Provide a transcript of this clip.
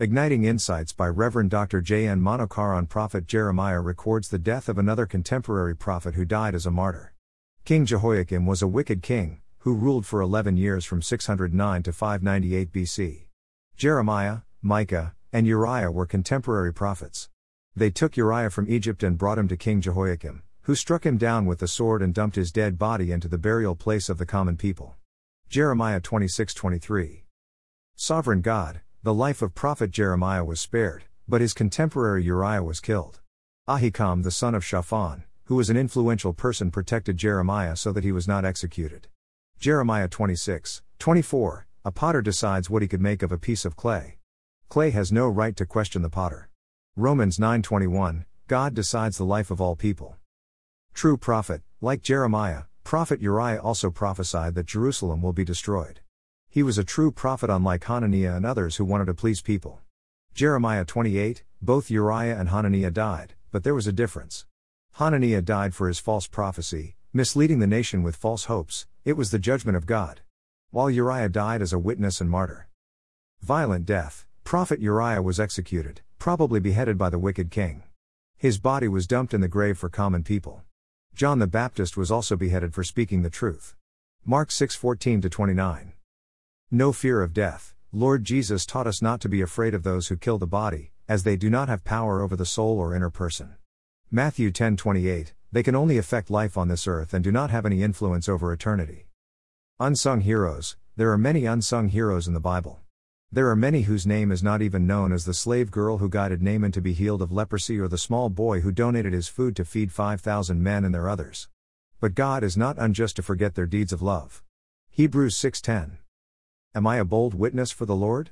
Igniting Insights by Reverend Dr. J. N. Manokaran on Prophet Jeremiah records the death of another contemporary prophet who died as a martyr. King Jehoiakim was a wicked king, who ruled for 11 years from 609 to 598 BC. Jeremiah, Micah, and Uriah were contemporary prophets. They took Uriah from Egypt and brought him to King Jehoiakim, who struck him down with the sword and dumped his dead body into the burial place of the common people. Jeremiah 26:23. Sovereign God, the life of prophet Jeremiah was spared, but his contemporary Uriah was killed. Ahikam the son of Shaphan, who was an influential person protected Jeremiah so that he was not executed. Jeremiah 26, 24, a potter decides what he could make of a piece of clay. Clay has no right to question the potter. Romans 9:21, God decides the life of all people. True prophet, like Jeremiah, prophet Uriah also prophesied that Jerusalem will be destroyed. He was a true prophet unlike Hananiah and others who wanted to please people. Jeremiah 28, both Uriah and Hananiah died, but there was a difference. Hananiah died for his false prophecy, misleading the nation with false hopes, it was the judgment of God. While Uriah died as a witness and martyr. Violent death, prophet Uriah was executed, probably beheaded by the wicked king. His body was dumped in the grave for common people. John the Baptist was also beheaded for speaking the truth. Mark 6:14 29. No fear of death. Lord Jesus taught us not to be afraid of those who kill the body, as they do not have power over the soul or inner person. Matthew 10:28 They can only affect life on this earth and do not have any influence over eternity. Unsung heroes. There are many unsung heroes in the Bible. There are many whose name is not even known as the slave girl who guided Naaman to be healed of leprosy or the small boy who donated his food to feed 5,000 men and their others. But God is not unjust to forget their deeds of love. Hebrews 6:10 Am I a bold witness for the Lord?